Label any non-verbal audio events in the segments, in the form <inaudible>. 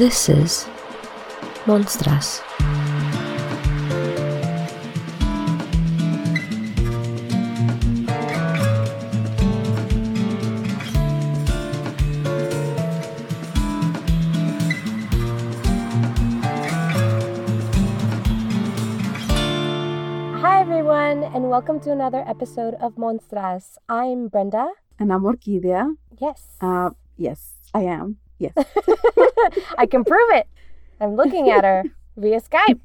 This is Monstras. Hi, everyone, and welcome to another episode of Monstras. I'm Brenda. And I'm Orquídea. Yes. Uh, yes, I am. Yes. <laughs> I can prove it. I'm looking at her <laughs> via Skype.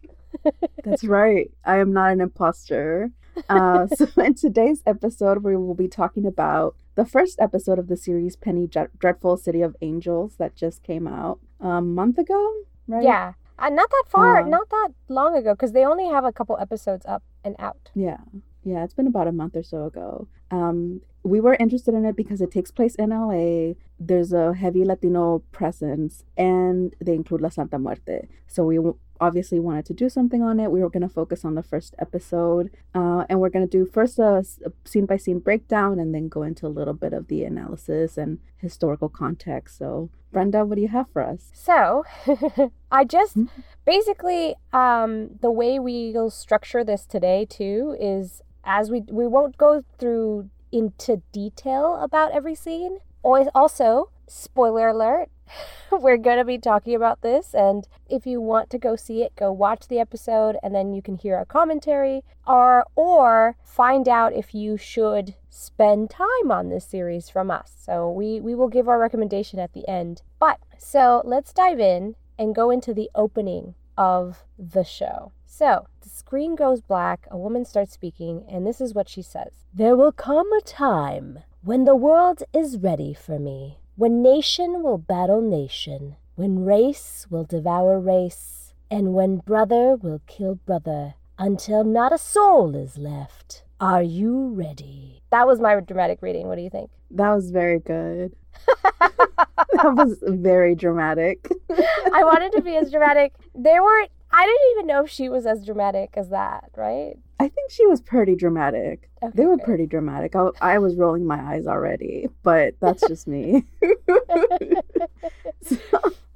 That's right. I am not an imposter. Uh, <laughs> so, in today's episode, we will be talking about the first episode of the series Penny Dre- Dreadful City of Angels that just came out a month ago, right? Yeah. Uh, not that far, Uh, not that long ago, because they only have a couple episodes up and out. Yeah. Yeah, it's been about a month or so ago. Um, we were interested in it because it takes place in LA. There's a heavy Latino presence, and they include La Santa Muerte. So we obviously wanted to do something on it. We were going to focus on the first episode, uh, and we're going to do first a scene by scene breakdown, and then go into a little bit of the analysis and historical context. So, Brenda, what do you have for us? So, <laughs> I just Mhm. basically um, the way we'll structure this today too is as we we won't go through into detail about every scene. Also spoiler alert. <laughs> We're going to be talking about this, and if you want to go see it, go watch the episode, and then you can hear our commentary, or or find out if you should spend time on this series from us. So we we will give our recommendation at the end. But so let's dive in and go into the opening of the show. So the screen goes black, a woman starts speaking, and this is what she says There will come a time when the world is ready for me, when nation will battle nation, when race will devour race, and when brother will kill brother, until not a soul is left. Are you ready? That was my dramatic reading. What do you think? That was very good. <laughs> that was very dramatic. <laughs> I wanted to be as dramatic. There were I didn't even know if she was as dramatic as that, right? I think she was pretty dramatic. Okay, They were good. pretty dramatic. I, I was rolling my eyes already, but that's just me. <laughs> <laughs> so,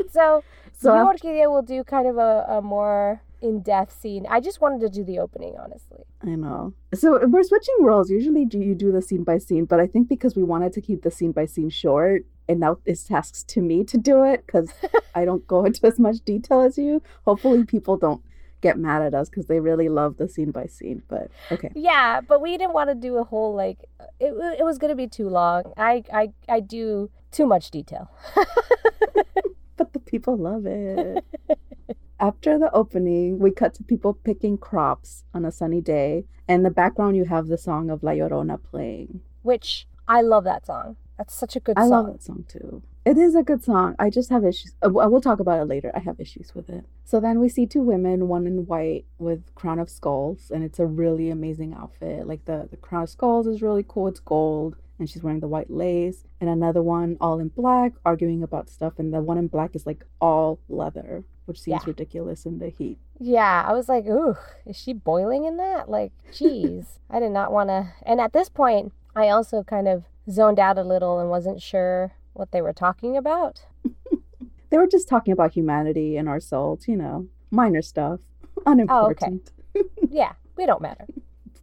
So, so Orquídea, will do kind of a, a more in-depth scene. I just wanted to do the opening, honestly. I know. So we're switching roles. Usually, do you do the scene by scene? But I think because we wanted to keep the scene by scene short, and now it's tasks to me to do it because <laughs> I don't go into as much detail as you. Hopefully, people don't get mad at us because they really love the scene by scene. But okay. Yeah, but we didn't want to do a whole like it. It was gonna be too long. I I I do too much detail. <laughs> but the people love it. <laughs> After the opening, we cut to people picking crops on a sunny day. And in the background, you have the song of La Llorona playing. Which I love that song. That's such a good I song. love that song too. It is a good song. I just have issues. uh, I will talk about it later. I have issues with it. So then we see two women, one in white with crown of skulls, and it's a really amazing outfit. Like the the crown of skulls is really cool. It's gold, and she's wearing the white lace. And another one all in black, arguing about stuff. And the one in black is like all leather, which seems Yeah. ridiculous in the heat. Yeah, I was like, ooh, is she boiling in that? Like, <laughs> geez, I did not want to. And at this point, I also kind of zoned out a little and wasn't sure what they were talking about. <laughs> They were just talking about humanity and our souls, you know, minor stuff, <laughs> unimportant. Oh, okay. Yeah, we don't matter. <laughs>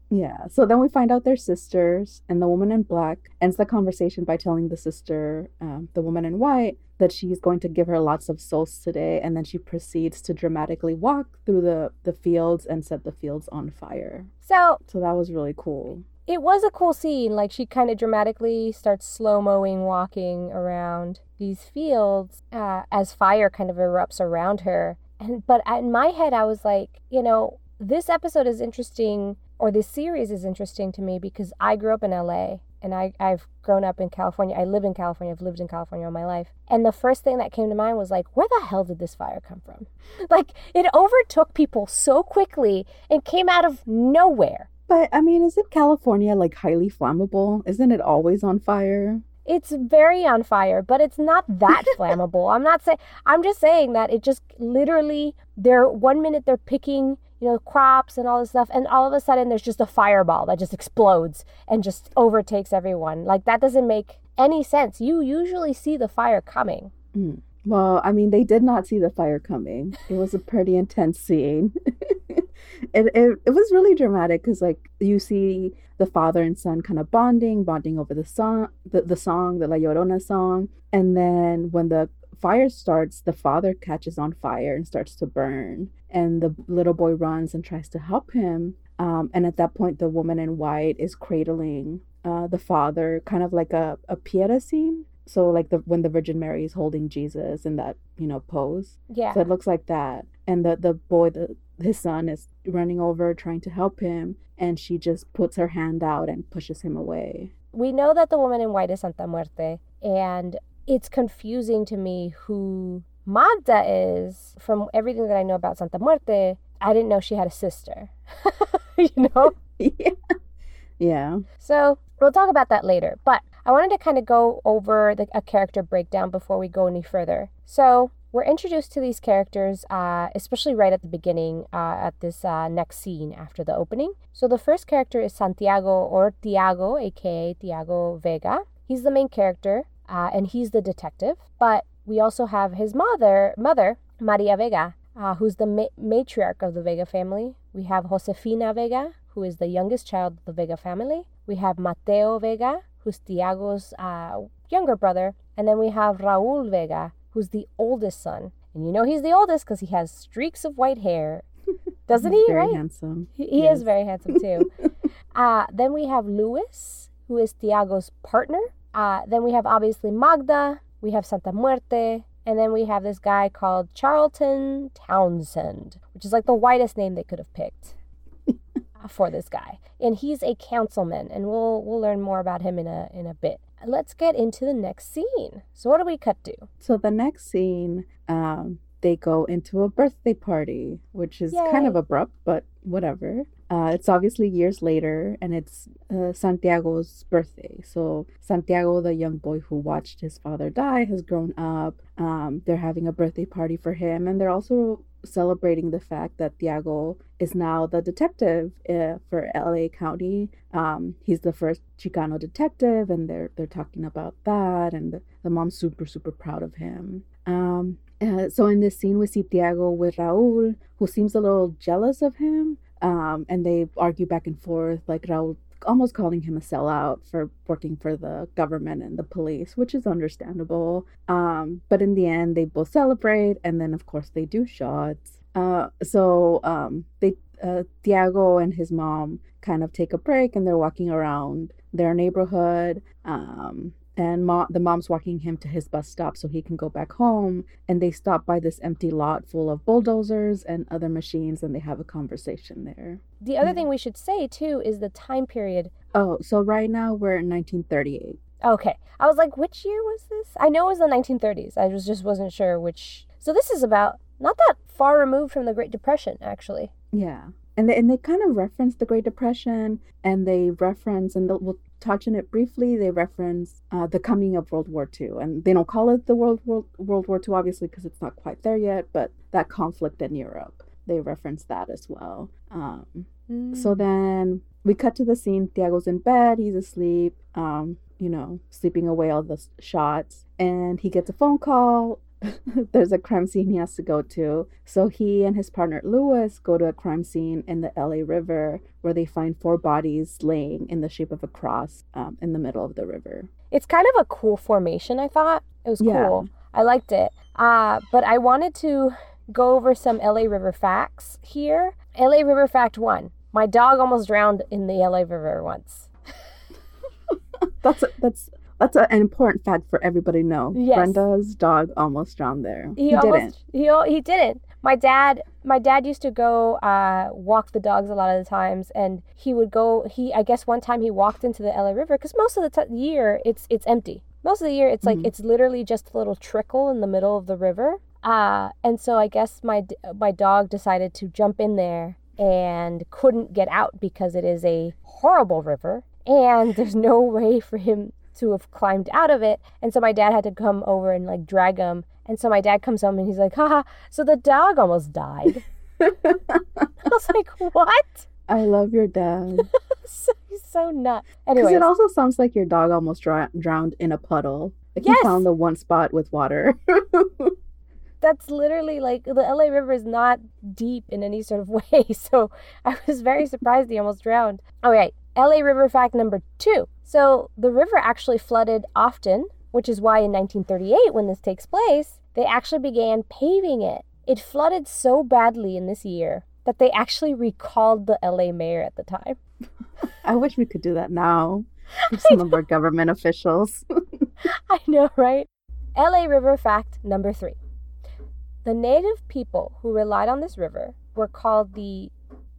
Yeah. So then we find out they're sisters, and the woman in black ends the conversation by telling the sister, um, the woman in white, that she's going to give her lots of souls today, and then she proceeds to dramatically walk through the the fields and set the fields on fire. So So that was really cool. It was a cool scene. Like, she kind of dramatically starts slow mowing, walking around these fields uh, as fire kind of erupts around her. And but in my head, I was like, you know, this episode is interesting, or this series is interesting to me because I grew up in LA and I, I've grown up in California. I live in California. I've lived in California all my life. And the first thing that came to mind was like, where the hell did this fire come from? <laughs> Like, it overtook people so quickly and came out of nowhere. But I mean, isn't California like highly flammable? Isn't it always on fire? It's very on fire, but it's not that <laughs> flammable. I'm not saying I'm just saying that it just literally they're one minute they're picking, you know, crops and all this stuff, and all of a sudden there's just a fireball that just explodes and just overtakes everyone. Like that doesn't make any sense. You usually see the fire coming. Mm. Well, I mean, they did not see the fire coming. It was a pretty intense scene. <laughs> it, it, it was really dramatic because, like, you see the father and son kind of bonding, bonding over the song, the, the song, the La Llorona song. And then when the fire starts, the father catches on fire and starts to burn. And the little boy runs and tries to help him. Um, and at that point, the woman in white is cradling uh, the father, kind of like a, a Pieta scene. So, like the when the Virgin Mary is holding Jesus in that you know pose. Yeah. So it looks like that, and the the boy, the his son is running over trying to help him, and she just puts her hand out and pushes him away. We know that the woman in white is Santa Muerte, and it's confusing to me who Magda is from everything that I know about Santa Muerte. I didn't know she had a sister. <laughs> you know? <laughs> yeah. Yeah. So we'll talk about that later. But I wanted to kind of go over the, a character breakdown before we go any further. So we're introduced to these characters, uh, especially right at the beginning, uh, at this uh, next scene after the opening. So the first character is Santiago or Tiago, aka Tiago Vega. He's the main character, uh, and he's the detective. But we also have his mother, mother Maria Vega, uh, who's the ma- matriarch of the Vega family. We have Josefina Vega, who is the youngest child of the Vega family. We have Mateo Vega, who's Tiago's uh, younger brother. And then we have Raul Vega, who's the oldest son. And you know he's the oldest because he has streaks of white hair. <laughs> Doesn't he? Very right? handsome. He, he Yes. is very handsome too. <laughs> uh, then we have Luis, who is Tiago's partner. Uh, then we have obviously Magda. We have Santa Muerte. And then we have this guy called Charlton Townsend, which is like the whitest name they could have picked <laughs> uh, for this guy. And he's a councilman, and we'll we'll learn more about him in a in a bit. Let's get into the next scene. So what do we cut to? So the next scene, um, they go into a birthday party, which is kind of abrupt, but whatever. Uh, it's obviously years later, and it's uh, Santiago's birthday. So Santiago, the young boy who watched his father die, has grown up. Um, they're having a birthday party for him, and they're also celebrating the fact that Tiago is now the detective uh, for LA County. Um, he's the first Chicano detective, and they're they're talking about that, and the, the mom's super super proud of him. Um, uh, so in this scene, we see Tiago with Raul, who seems a little jealous of him, um, and they argue back and forth, like Raul almost calling him a sellout for working for the government and the police, which is understandable. Um, but in the end, they both celebrate, and then of course they do shots. Uh, so um, they uh, Tiago and his mom kind of take a break, and they're walking around their neighborhood. Um, and mo- the mom's walking him to his bus stop so he can go back home. And they stop by this empty lot full of bulldozers and other machines, and they have a conversation there. The other Yeah. thing we should say too is the time period Oh, so right now we're in 1938. Okay. I was like, which year was this? I know it was the 1930s. I was just wasn't sure which. So this is about not that far removed from the Great Depression, actually. Yeah. And they, and they kind of reference the Great Depression, and they reference, and we'll touch on it briefly. They reference uh, the coming of World War II, and they don't call it the World World, World War II obviously because it's not quite there yet. But that conflict in Europe, they reference that as well. Um, So then we cut to the scene. Tiago's in bed. He's asleep. Um, you know, sleeping away all the shots, and he gets a phone call. <laughs> There's a crime scene he has to go to. So he and his partner Lewis go to a crime scene in the LA River where they find four bodies laying in the shape of a cross um, in the middle of the river. it's kind of a cool formation, I thought. It was Yeah. cool. I liked it. Uh, but I wanted to go over some LA River facts here. LA River fact one my dog almost drowned in the LA River once. <laughs> That's a, that's that's a, an important fact for everybody to know. Yes. Brenda's dog almost drowned there. He, didn't. he he didn't. My dad my dad used to go uh, walk the dogs a lot of the times, and he would go. He I guess one time he walked into the LA River because most of the t- year it's it's empty. Most of the year it's like Mhm. it's literally just a little trickle in the middle of the river. Uh, and so I guess my my dog decided to jump in there and couldn't get out because it is a horrible river and there's no way for him to have climbed out of it. And so my dad had to come over and like drag him. And so my dad comes home and he's like, haha, so the dog almost died. <laughs> I was like, what? I love your dad. <laughs> so, he's so nuts. Because it also sounds like your dog almost dra- drowned in a puddle. Like Yes. he found the one spot with water. <laughs> That's literally like the LA River is not deep in any sort of way. So I was very surprised he almost drowned. All right, LA River fact number two. So the river actually flooded often, which is why in 1938, when this takes place, they actually began paving it. It flooded so badly in this year that they actually recalled the LA mayor at the time. <laughs> I wish we could do that now. <laughs> with Some of our government officials. <laughs> I know, right? LA River fact number three. The native people who relied on this river were called the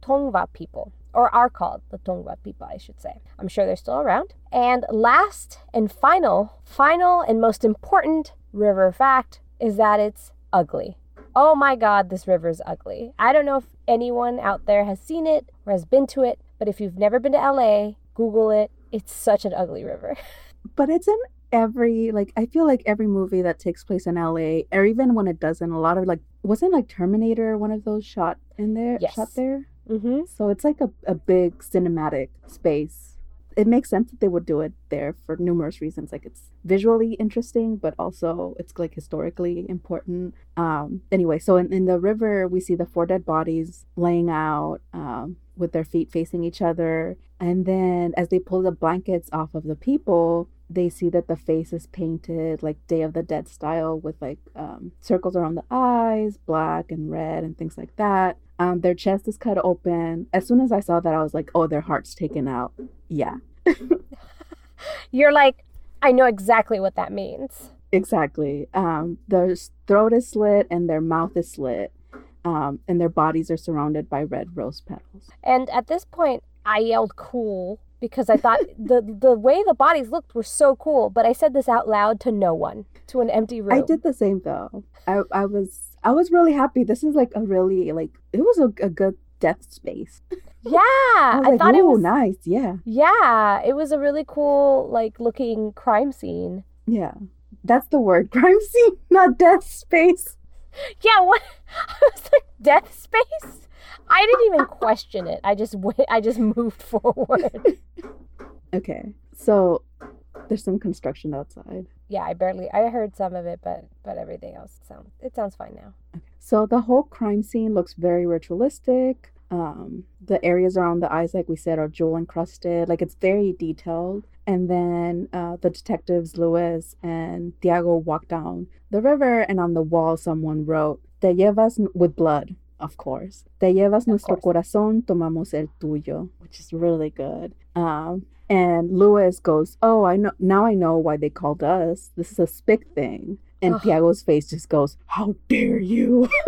Tongva people, or are called the Tongva people, I should say. I'm sure they're still around. And last and final, final and most important river fact is that it's ugly. Oh my god, this river is ugly. I don't know if anyone out there has seen it or has been to it, but if you've never been to LA, Google it. It's such an ugly river. <laughs> but it's in every like I feel like every movie that takes place in LA, or even when it doesn't, a lot of like wasn't like Terminator one of those shot in there Yes. shot there? Mm-hmm. So it's like a, a big cinematic space. It makes sense that they would do it there for numerous reasons. Like it's visually interesting, but also it's like historically important. Um, anyway, so in, in the river, we see the four dead bodies laying out um, with their feet facing each other. And then as they pull the blankets off of the people, they see that the face is painted like Day of the Dead style with like um, circles around the eyes, black and red, and things like that. Um, their chest is cut open. As soon as I saw that, I was like, oh, their heart's taken out. Yeah, <laughs> You're like, I know exactly what that means. exactly. Um, their throat is slit and their mouth is slit. Um, and their bodies are surrounded by red rose petals. And at this point, I yelled cool because I thought <laughs> the the way the bodies looked were so cool, but I said this out loud to no one, to an empty room. I did the same though. I, I was I was really happy. This is like a really like it was a, a good death space. <laughs> Yeah, I I like, thought it "Ooh, was nice. Yeah, Yeah, it was a really cool like looking crime scene. yeah. That's the word. <laughs> Crime scene, not death space. Yeah, what I was like death space? I didn't even question it. I just went I just moved <laughs> forward. Okay, so there's some construction outside. yeah, I barely I heard some of it, but but everything else sounds it sounds fine now. Okay. So the whole crime scene looks very ritualistic. Um, the areas around the eyes, like we said, are jewel encrusted. Like it's very detailed. And then uh, the detectives Luis and Tiago walk down the river, and on the wall, someone wrote "Te llevas with blood." Of course, "Te llevas nuestro course. corazón, tomamos el tuyo," which is really good. Um, and Luis goes, "Oh, I know now. I know why they called us. This is a spick thing." And Ugh. Tiago's face just goes, "How dare you!" <laughs>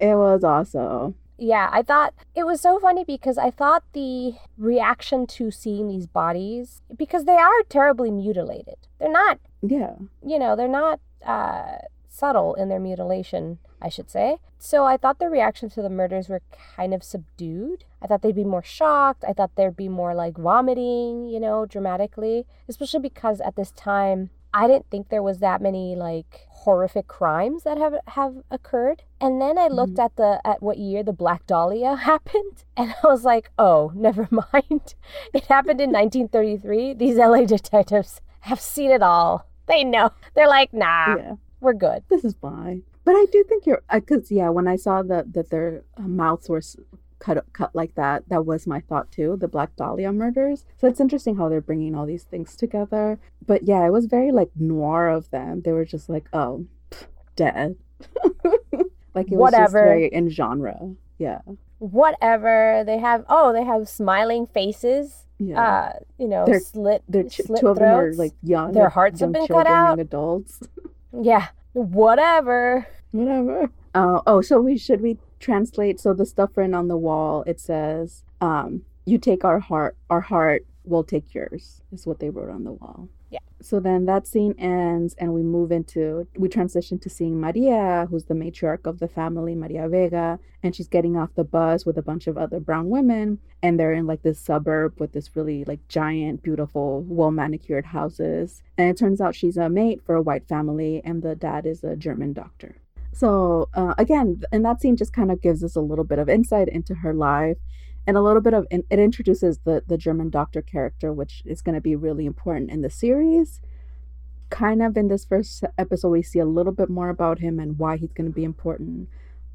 it was awesome. Yeah, I thought it was so funny because I thought the reaction to seeing these bodies because they are terribly mutilated. They're not, Yeah, you know, they're not uh, subtle in their mutilation, I should say. So I thought the reaction to the murders were kind of subdued. I thought they'd be more shocked. I thought there'd be more like vomiting, you know, dramatically, especially because at this time I didn't think there was that many like horrific crimes that have have occurred. And then I looked mm-hmm. at the at what year the Black Dahlia <laughs> happened, and I was like, "Oh, never <laughs> mind. It happened in 1933. These LA detectives have seen it all. They know. They're like, "Nah, yeah, we're good." this is fine. But I do think you're, because yeah, when I saw that that their uh, mouths were cut cut like that, that was my thought too. The Black Dahlia murders. So it's interesting how they're bringing all these things together. But yeah, it was very like noir of them. They were just like, oh, pff, dead. <laughs> like it was just Whatever. very in genre. Yeah, Whatever. They have oh, they have smiling faces. yeah. Uh, you know, They're- slit They're ch- slit two of them are throats. like young. Their hearts have young been cut out. Young adults. <laughs> yeah, whatever. Whatever. Uh, oh, so we should we translate? So the stuff written on the wall it says, um, "You take our heart, our heart will take yours." Is what they wrote on the wall. So then that scene ends, and we move into we transition to seeing Maria, who's the matriarch of the family, Maria Vega, and she's getting off the bus with a bunch of other brown women, and they're in like this suburb with this really like giant, beautiful, well manicured houses. And it turns out she's a mate for a white family, and the dad is a German doctor. So uh, again, and that scene just kind of gives us a little bit of insight into her life. And a little bit of it introduces the the German doctor character, which is going to be really important in the series. Kind of in this first episode, we see a little bit more about him and why he's going to be important.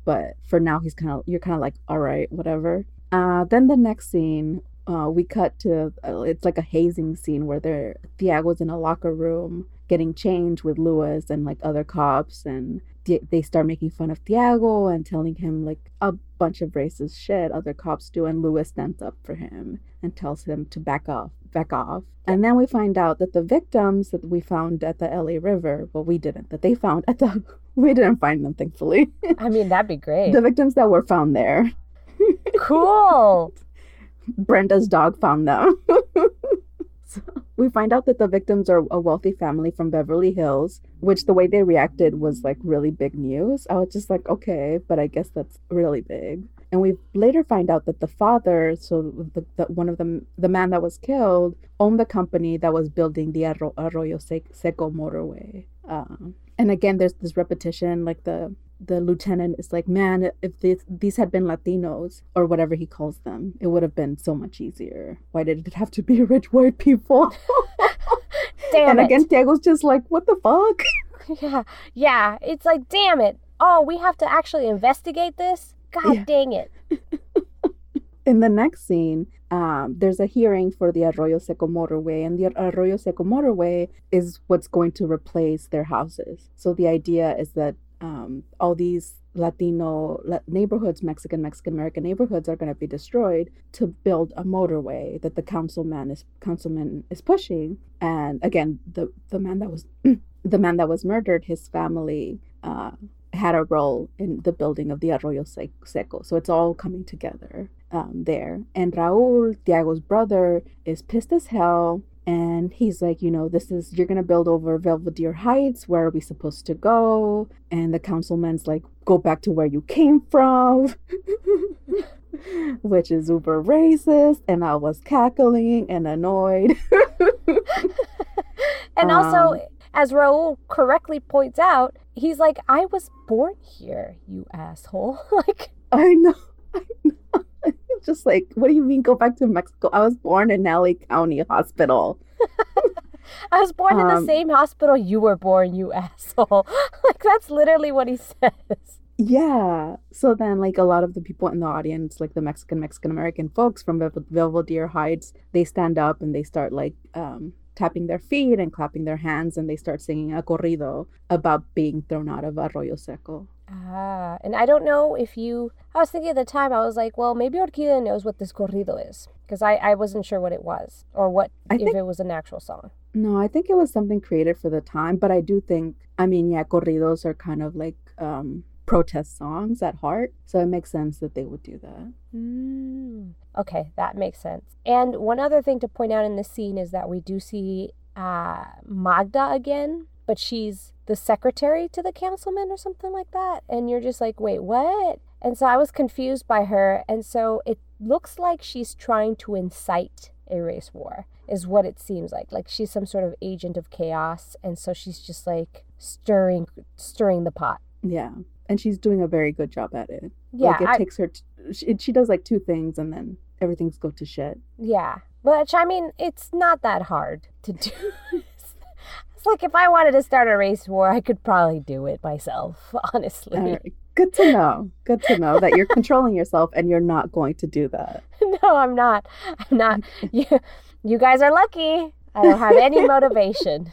But for now, he's kind of you're kind of like, all right, whatever. Uh, then the next scene, uh, we cut to uh, it's like a hazing scene where they're Tiago's in a locker room getting changed with Lewis and like other cops, and they start making fun of Tiago and telling him like a bunch of racist shit. Other cops do, and Lewis stands up for him and tells him to back off, back off. And then we find out that the victims that we found at the LA River, well, we didn't, that they found at the, <laughs> we didn't find them, thankfully. I mean, that'd be great. the victims that were found there. cool. <laughs> Brenda's dog found them. <laughs> so <laughs> we find out that the victims are a wealthy family from Beverly Hills, which the way they reacted was like really big news. I was just like, okay, but I guess that's really big. And we later find out that the father, so the, the, one of them, the man that was killed, owned the company that was building the Arroyo Seco motorway. Um, and again, there's this repetition, like the the lieutenant is like, man, if this, these had been Latinos or whatever he calls them, it would have been so much easier. Why did it have to be <laughs> rich white people? <laughs> damn and it. again, Diego's just like, what the fuck? <laughs> Yeah, yeah. It's like, damn it. Oh, we have to actually investigate this? God yeah. dang it. In the next scene, um, there's a hearing for the Arroyo Seco motorway, and the Arroyo Seco motorway is what's going to replace their houses. So the idea is that um, all these Latino neighborhoods, Mexican, Mexican American neighborhoods are going to be destroyed to build a motorway that the councilman is councilman is pushing. And again, the the man that was <clears throat> the man that was murdered, his family uh, had a role in the building of the Arroyo Seco. So it's all coming together um, there. And Raul, Tiago's brother, is pissed as hell and he's like, you know, this is, you're going to build over Belvedere Heights. Where are we supposed to go? And the councilman's like, go back to where you came from, <laughs> which is uber racist. And I was cackling and annoyed. <laughs> and also, um, as Raul correctly points out, he's like, I was born here, you asshole. <laughs> like, I know. I know just like, what do you mean go back to Mexico? I was born in LA County Hospital. <laughs> I was born um, in the um, same hospital you were born, you <laughs> asshole. <laughs> like that's literally what he says. Yeah. So then, like a lot of the people in the audience, like the Mexican Mexican American folks from Belvedere Heights, they stand up and they start like um, tapping their feet and clapping their hands, and they start singing a corrido about being thrown out of Arroyo Seco. Ah, and I don't know if you. I was thinking at the time, I was like, well, maybe Orquídea knows what this corrido is. Because I, I wasn't sure what it was or what, I if think, it was an actual song. No, I think it was something created for the time. But I do think, I mean, yeah, corridos are kind of like um, protest songs at heart. So it makes sense that they would do that. Mm. Okay, that makes sense. And one other thing to point out in this scene is that we do see uh, Magda again, but she's the secretary to the councilman or something like that. And you're just like, wait, what? And so I was confused by her. And so it looks like she's trying to incite a race war, is what it seems like. Like she's some sort of agent of chaos. And so she's just like stirring, stirring the pot. Yeah. And she's doing a very good job at it. Yeah. Like it I, takes her, t- she, she does like two things and then everything's go to shit. Yeah. Which, I mean, it's not that hard to do. <laughs> Like if I wanted to start a race war, I could probably do it myself, <laughs> honestly. Right. Good to know. Good to know that you're controlling <laughs> yourself and you're not going to do that. <laughs> No, I'm not. I'm not. You, you guys are lucky. I don't have any motivation.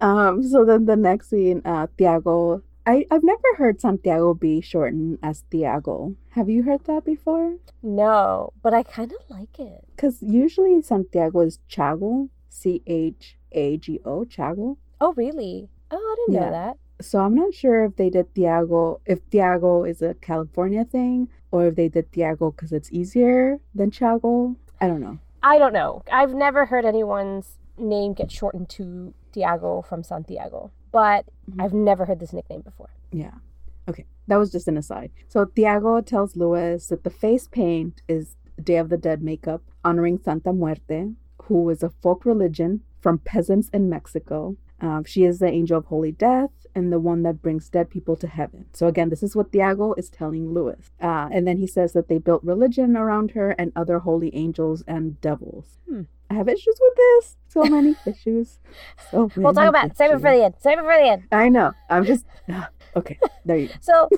um, so then the next scene, uh, Tiago. I, I've never heard Santiago be shortened as Tiago. Have you heard that before? No, but I kind of like it. Because usually Santiago is Chago, C H a G O, Chago. Oh, really? Oh, I didn't yeah. know that. So I'm not sure if they did Tiago, if Tiago is a California thing, or if they did Tiago because it's easier than Chago. I don't know. I don't know. I've never heard anyone's name get shortened to Tiago from Santiago, but mm-hmm. I've never heard this nickname before. Yeah. Okay. That was just an aside. So Tiago tells Lewis that the face paint is Day of the Dead makeup honoring Santa Muerte, who is a folk religion from peasants in Mexico. Um, she is the angel of holy death, and the one that brings dead people to heaven. So again, this is what Tiago is telling Louis. Uh, and then he says that they built religion around her and other holy angels and devils. Hmm. I have issues with this. So many <laughs> issues. So many We'll talk about it. Save it for the end. Save it for the end. I know. I'm just <laughs> okay. There you go. So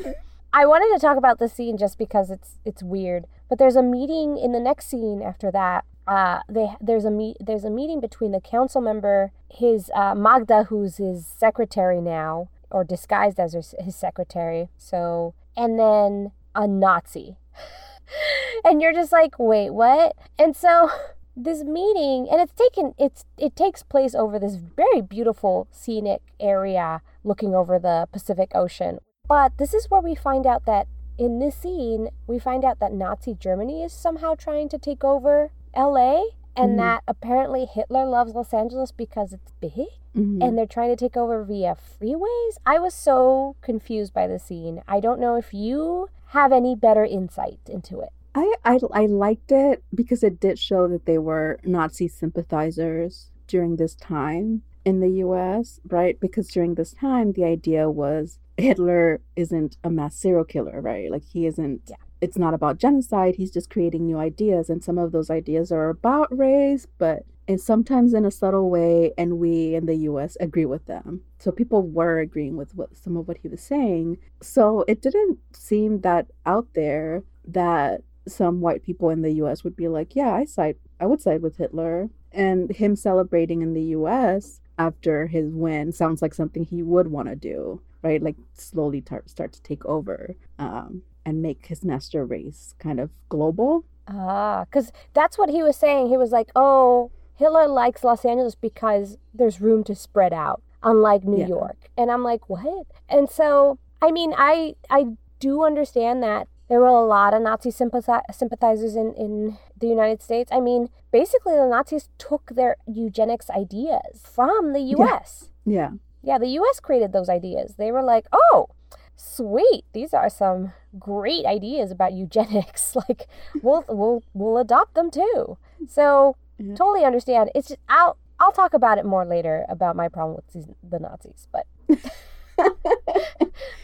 I wanted to talk about this scene just because it's it's weird. But there's a meeting in the next scene after that. Uh, they there's a meet there's a meeting between the council member, his uh, Magda, who's his secretary now, or disguised as his, his secretary. So and then a Nazi, <laughs> and you're just like, wait, what? And so <laughs> this meeting, and it's taken it's it takes place over this very beautiful scenic area looking over the Pacific Ocean. But this is where we find out that in this scene, we find out that Nazi Germany is somehow trying to take over LA and Mhm. that apparently Hitler loves Los Angeles because it's big Mhm. and they're trying to take over via freeways. I was so confused by the scene. I don't know if you have any better insight into it. I, I I liked it because it did show that they were Nazi sympathizers during this time in the US, right? Because during this time the idea was Hitler isn't a mass serial killer, right? Like he isn't Yeah. It's not about genocide, he's just creating new ideas and some of those ideas are about race, but and sometimes in a subtle way and we in the US agree with them. So people were agreeing with what some of what he was saying. So it didn't seem that out there that some white people in the US would be like, yeah, I side I would side with Hitler. And him celebrating in the US after his win sounds like something he would want to do, right? Like slowly tar- start to take over um, and make his master race kind of global. Ah, because that's what he was saying. He was like, oh, Hitler likes Los Angeles because there's room to spread out, unlike New Yeah. York. And I'm like, what? And so, I mean, I I do understand that there were a lot of Nazi sympathizers in, in the United States. I mean, basically, the Nazis took their eugenics ideas from the U.S. Yeah. Yeah, the US created those ideas. They were like, oh, sweet, these are some great ideas about eugenics. <laughs> like, we'll we'll we'll adopt them too. So Yeah. totally understand. It's just, I'll I'll talk about it more later about my problem with these, the Nazis, but <laughs>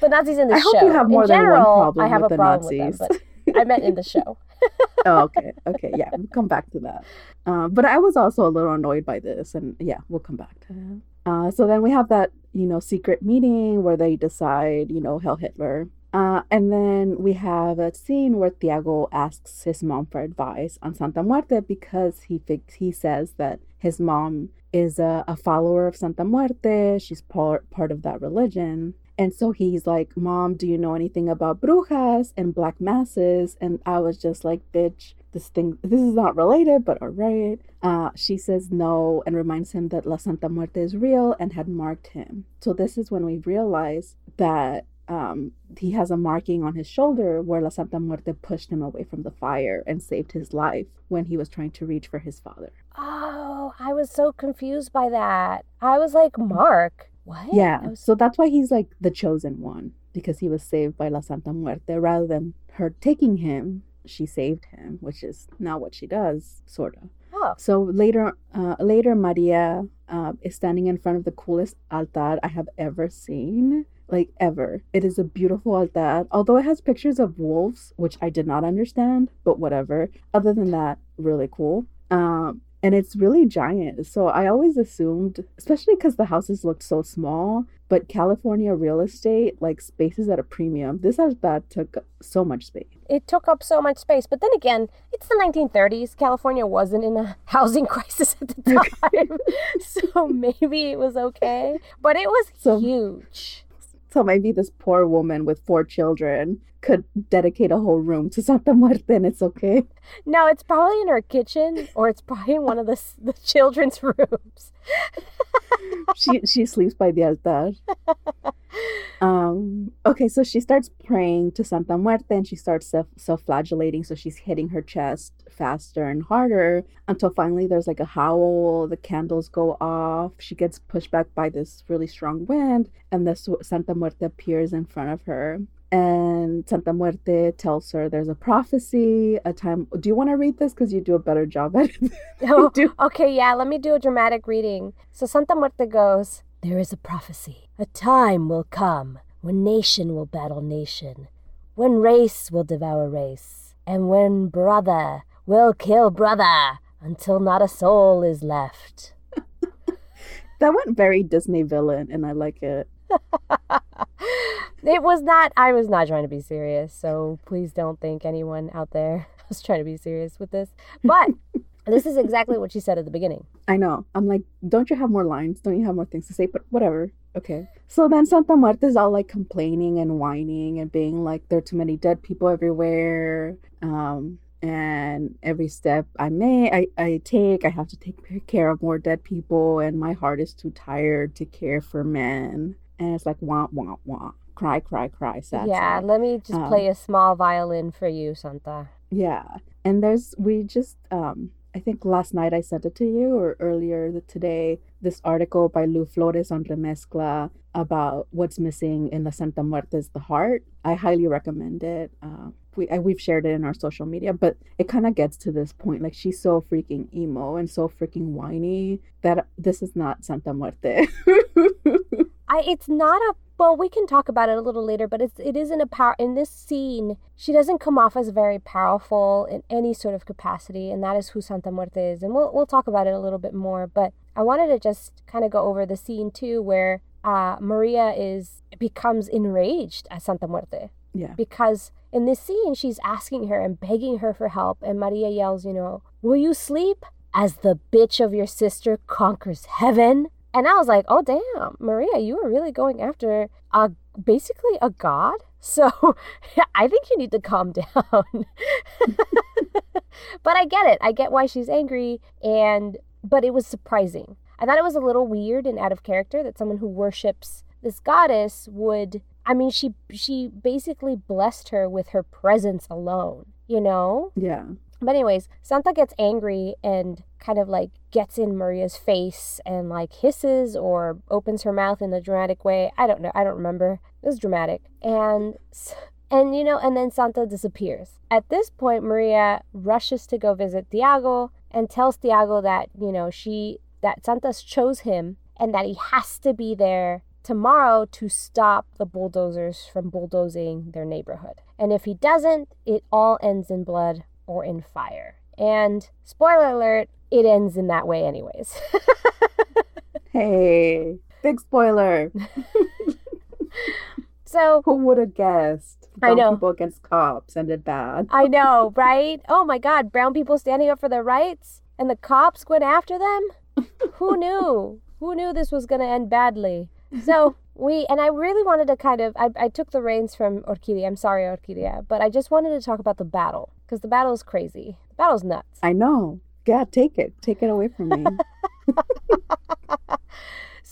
the Nazis in the show. I show. hope you have more in than one general, problem I have with a the problem Nazis. with them, but I meant in the show. <laughs> oh, okay. Okay. Yeah. We'll come back to that. Uh, but I was also a little annoyed by this. And yeah, we'll come back to that. Uh, so then we have that, you know, secret meeting where they decide, you know, Heil Hitler. Uh, and then we have a scene where Tiago asks his mom for advice on Santa Muerte because he he says that his mom is a, a follower of Santa Muerte. She's part part of that religion. And so he's like, Mom, do you know anything about brujas and black masses? And I was just like, bitch, this thing, this is not related, but all right. Uh, she says no and reminds him that La Santa Muerte is real and had marked him. So this is when we realize that um, he has a marking on his shoulder where La Santa Muerte pushed him away from the fire and saved his life when he was trying to reach for his father. Oh, I was so confused by that. I was like, Mark, what? Yeah, was so that's why he's like the chosen one because he was saved by La Santa Muerte rather than her taking him. She saved him, which is not what she does, sort of. oh, So later, uh, later Maria uh, is standing in front of the coolest altar I have ever seen, like ever. It is a beautiful altar, although it has pictures of wolves, which I did not understand, but whatever. Other than that, really cool. Um, and it's really giant. So I always assumed, especially because the houses looked so small, but California real estate like space is at a premium. This house that took so much space. it took up so much space. But then again, it's the 1930s. California wasn't in a <laughs> housing crisis at the <laughs> time. <laughs> so maybe it was okay. But it was So- huge. So maybe this poor woman with four children could dedicate a whole room to Santa Muerte and it's okay. No, it's probably in her kitchen or it's probably in one of the, the children's <laughs> rooms. She she sleeps by the altar. <laughs> Um okay, so she starts praying to Santa Muerte and she starts self self-flagellating so she's hitting her chest faster and harder until finally there's like a howl, the candles go off, she gets pushed back by this really strong wind and the Santa Muerte appears in front of her. And Santa Muerte tells her there's a prophecy, a time. Do you want to read this? Because you do a better job at it. Oh, do. okay, yeah, let me do a dramatic reading. So Santa Muerte goes, there is a prophecy. A time will come when nation will battle nation, when race will devour race, and when brother will kill brother until not a soul is left. <laughs> That went very Disney villain, and I like it. <laughs> it was not, I was not trying to be serious, so please don't think anyone out there <laughs> was trying to be serious with this. But <laughs> this is exactly what she said at the beginning. I know. I'm like, don't you have more lines? Don't you have more things to say? But whatever. Okay. So then Santa Muerte is all like complaining and whining and being like, there are too many dead people everywhere. Um, and every step I may I, I take, I have to take care of more dead people, and my heart is too tired to care for men. And it's like wah wah wah, cry cry cry, sad. yeah, sad. let me just Um, play a small violin for you, Santa. Yeah. And there's, we just, um, I think last night I sent it to you or earlier today, this article by Lu Flores on Remezcla about what's missing in La Santa Muerte's The Heart. I highly recommend it. Uh, we, I, we've shared it in our social media, but it kind of gets to this point. Like she's so freaking emo and so freaking whiny that this is not Santa Muerte. <laughs> I it's not a well, we can talk about it a little later, but it's it isn't a power in this scene. She doesn't come off as very powerful in any sort of capacity, and that is who Santa Muerte is. And we'll we'll talk about it a little bit more. But I wanted to just kind of go over the scene too, where uh, Maria is becomes enraged at Santa Muerte yeah. because in this scene she's asking her and begging her for help, and Maria yells, you know, "Will you sleep as the bitch of your sister conquers heaven?" And I was like, "Oh damn, Maria, you are really going after a basically a god." <laughs> So <laughs> I think you need to calm <laughs> down. but I get it. I get why she's angry, and but it was surprising. I thought it was a little weird and out of character that someone who worships this goddess would. I mean, she she basically blessed her with her presence alone. You know. Yeah. But anyways, Santa gets angry and kind of like gets in Maria's face and like hisses or opens her mouth in a dramatic way. I don't know. I don't remember. It was dramatic. And and you know, and then Santa disappears. At this point, Maria rushes to go visit Tiago and tells Tiago that, you know, she that Santa chose him and that he has to be there tomorrow to stop the bulldozers from bulldozing their neighborhood. And if he doesn't, it all ends in blood or in fire. And spoiler alert, it ends in that way, anyways. <laughs> Hey, big spoiler. <laughs> so Who would have guessed? I Brown know. People against cops ended bad. I know, <laughs> right? Oh my God, brown people standing up for their rights and the cops went after them? Who knew? Who knew this was going to end badly? So we, and I really wanted to kind of, I, I took the reins from Orquídea. I'm sorry, Orquídea, but I just wanted to talk about the battle because the battle is crazy. The battle's nuts. I know. Yeah, take it. Take it away from me. <laughs>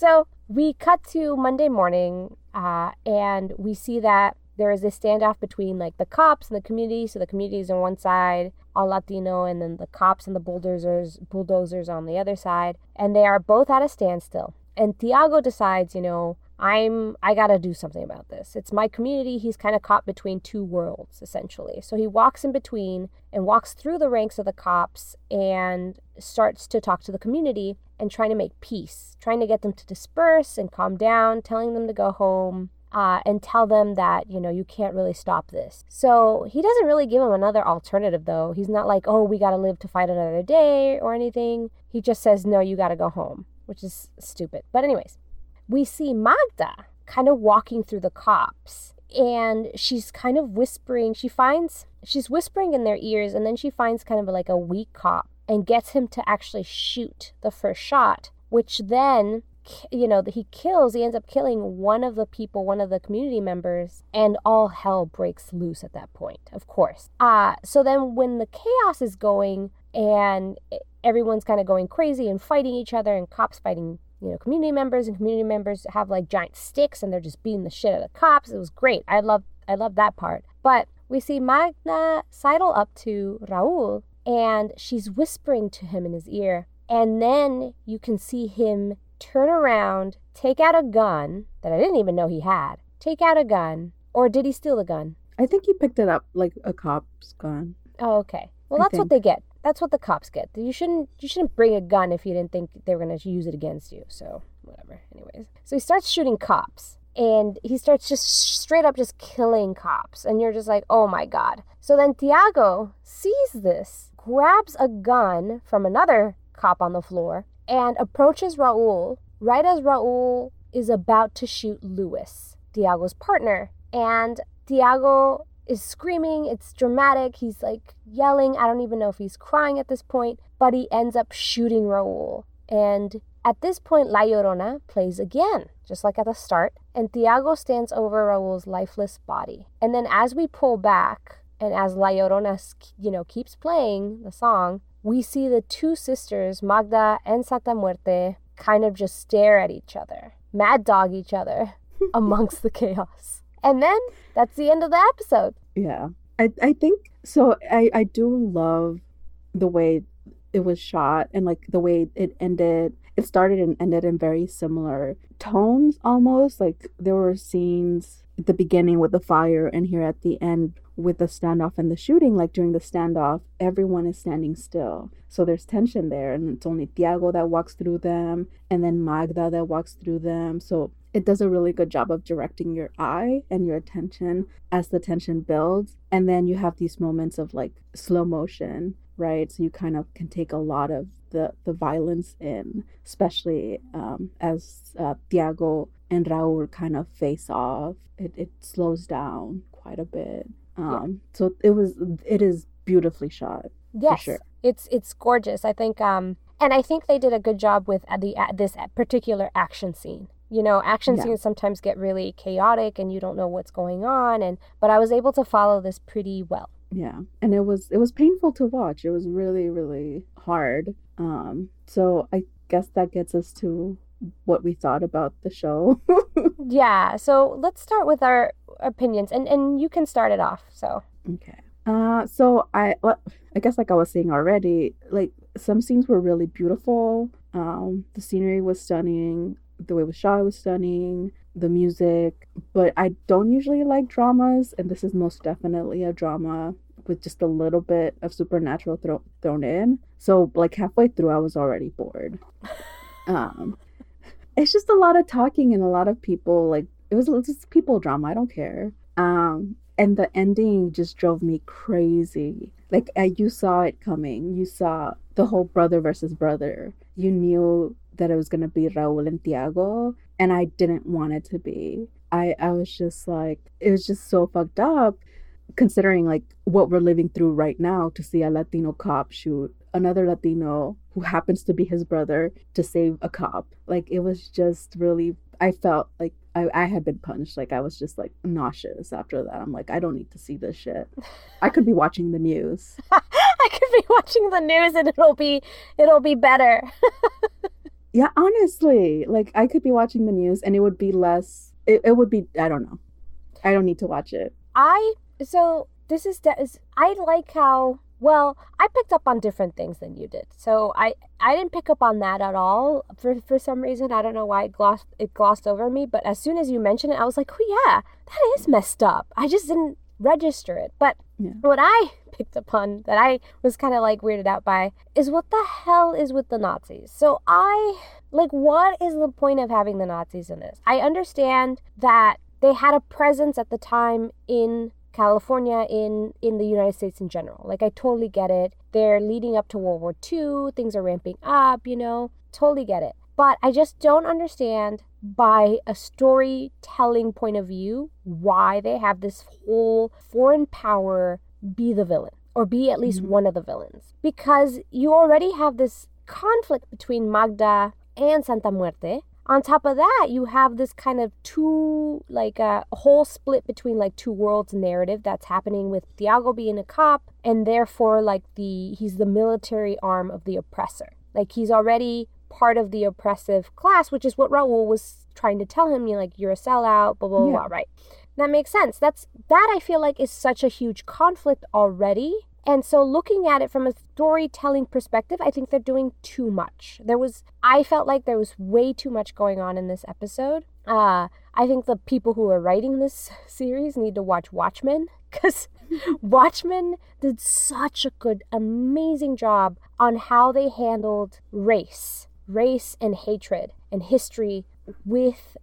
So we cut to Monday morning, uh, and we see that there is this standoff between like the cops and the community. So the community is on one side, all Latino, and then the cops and the bulldozers, bulldozers on the other side, and they are both at a standstill. And Tiago decides, you know, I'm I gotta do something about this. It's my community. He's kind of caught between two worlds, essentially. So he walks in between and walks through the ranks of the cops and starts to talk to the community and trying to make peace, trying to get them to disperse and calm down, telling them to go home. Uh, and tell them that you know you can't really stop this. So he doesn't really give him another alternative, though. He's not like, "Oh, we got to live to fight another day" or anything. He just says, "No, you got to go home," which is stupid. But anyways, we see Magda kind of walking through the cops and she's kind of whispering. She finds, she's whispering in their ears and then she finds kind of like a weak cop and gets him to actually shoot the first shot, which then, you know, he kills, he ends up killing one of the people, one of the community members, and all hell breaks loose at that point, of course. Uh, so then when the chaos is going and everyone's kind of going crazy and fighting each other and cops fighting you know, community members and community members have like giant sticks and they're just beating the shit out of the cops. It was great. I love I love that part. But we see Magda sidle up to Raul and she's whispering to him in his ear. And then you can see him turn around, take out a gun that I didn't even know he had. Take out a gun. Or did he steal the gun? I think he picked it up like a cop's gun. Oh, okay. Well, I that's what they get. That's what the cops get. You shouldn't you shouldn't bring a gun if you didn't think they were to use it against you. So, whatever. Anyways, so he starts shooting cops and he starts just straight up just killing cops. And you're just like, oh my God. So then Tiago sees this, grabs a gun from another cop on the floor, and approaches Raul right as Raul is about to shoot Luis, Tiago's partner. And Tiago is screaming. It's dramatic. He's like yelling. I don't even know if he's crying at this point, but he ends up shooting Raul. And at this point, La Llorona plays again, just like at the start, and Tiago stands over Raul's lifeless body. And then as we pull back, and as La Llorona, you know, keeps playing the song, we see the two sisters, Magda and Santa Muerte, kind of just stare at each other, mad dog each other <laughs> amongst the chaos. And then that's the end of the episode. Yeah. I, I think so. I, I do love the way it was shot and like the way it ended. It started and ended in very similar tones almost. Like there were scenes at the beginning with the fire and here at the end with the standoff and the shooting, like during the standoff, everyone is standing still. So there's tension there, and it's only Tiago that walks through them, and then Magda that walks through them. So it does a really good job of directing your eye and your attention as the tension builds. And then you have these moments of like slow motion, right? So you kind of can take a lot of the, the violence in, especially um, as uh, Tiago and Raul kind of face off. It, it slows down quite a bit. Um, yeah. So it was, it is beautifully shot. Yes, sure. it's it's gorgeous. I think, um, and I think they did a good job with uh, the uh, this particular action scene you know action yeah. scenes sometimes get really chaotic and you don't know what's going on and but i was able to follow this pretty well. Yeah and it was it was painful to watch. It was really really hard. Um so i guess that gets us to what we thought about the show. <laughs> Yeah so let's start with our opinions and and you can start it off so. Okay. Uh so i i guess like i was saying already like some scenes were really beautiful. Um the scenery was stunning the way it was was stunning, the music, but I don't usually like dramas, and this is most definitely a drama with just a little bit of supernatural thro- thrown in. So like halfway through, I was already bored. <laughs> um, it's just a lot of talking and a lot of people like it was just people drama. I don't care. Um, and the ending just drove me crazy. Like I, you saw it coming. You saw the whole brother versus brother. You knew that it was going to be Raul and Tiago, and I didn't want it to be. I, I was just like, it was just so fucked up considering like what we're living through right now to see a Latino cop shoot another Latino who happens to be his brother to save a cop. Like it was just really I felt like I, I had been punched. Like I was just like nauseous after that. I'm like, I don't need to see this shit. I could be <laughs> watching the news. <laughs> I could be watching the news and it'll be it'll be better. <laughs> Yeah, honestly, like I could be watching the news and it would be less. It, it would be. I don't know. I don't need to watch it. I so this is I like how well I picked up on different things than you did. So I I didn't pick up on that at all for for some reason. I don't know why it glossed it glossed over me. But as soon as you mentioned it, I was like, oh yeah, that is messed up. I just didn't register it. But yeah. what I picked upon that I was kind of like weirded out by is what the hell is with the Nazis? So I like what is the point of having the Nazis in this? I understand that they had a presence at the time in California in in the United States in general. Like I totally get it. They're leading up to World War II, things are ramping up, you know. Totally get it. But I just don't understand by a storytelling point of view why they have this whole foreign power be the villain or be at least mm-hmm. one of the villains because you already have this conflict between Magda and Santa Muerte. On top of that, you have this kind of two, like a whole split between like two worlds narrative that's happening with Tiago being a cop and therefore like the he's the military arm of the oppressor. Like he's already part of the oppressive class, which is what Raul was trying to tell him. You like you're a sellout, blah blah yeah. blah, right? That makes sense. That's that I feel like is such a huge conflict already. And so looking at it from a storytelling perspective, I think they're doing too much. There was I felt like there was way too much going on in this episode. Uh I think the people who are writing this <laughs> series need to watch Watchmen cuz <laughs> Watchmen did such a good amazing job on how they handled race, race and hatred and history with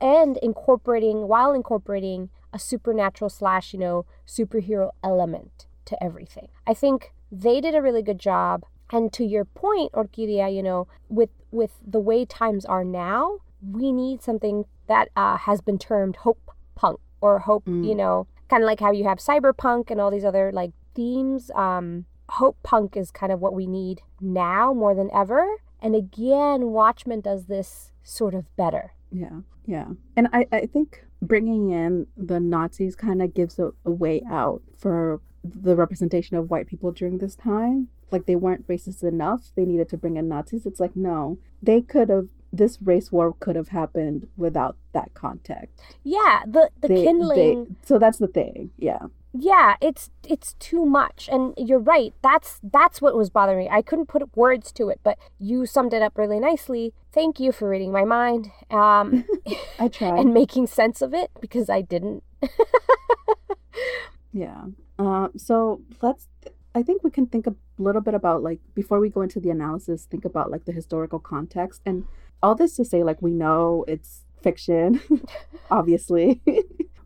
and incorporating while incorporating a supernatural slash you know superhero element to everything. I think they did a really good job. And to your point orquídea you know with with the way times are now we need something that uh, has been termed hope punk or hope mm. you know kind of like how you have cyberpunk and all these other like themes. Um hope punk is kind of what we need now more than ever. And again watchmen does this sort of better. Yeah yeah. And i i think bringing in the nazis kind of gives a, a way out for the representation of white people during this time. Like they weren't racist enough. They needed to bring in nazis. It's like no they could have this race war could have happened without that context yeah the the they, kindling they, so that's the thing yeah yeah it's it's too much. And you're right that's that's what was bothering me. I couldn't put words to it but you summed it up really nicely. Thank you for reading my mind um <laughs> i <laughs> tried. and making sense of it because i didn't. <laughs> Yeah uh, so let's i think we can think a little bit about like before we go into the analysis think about like the historical context. And all this to say like we know it's fiction obviously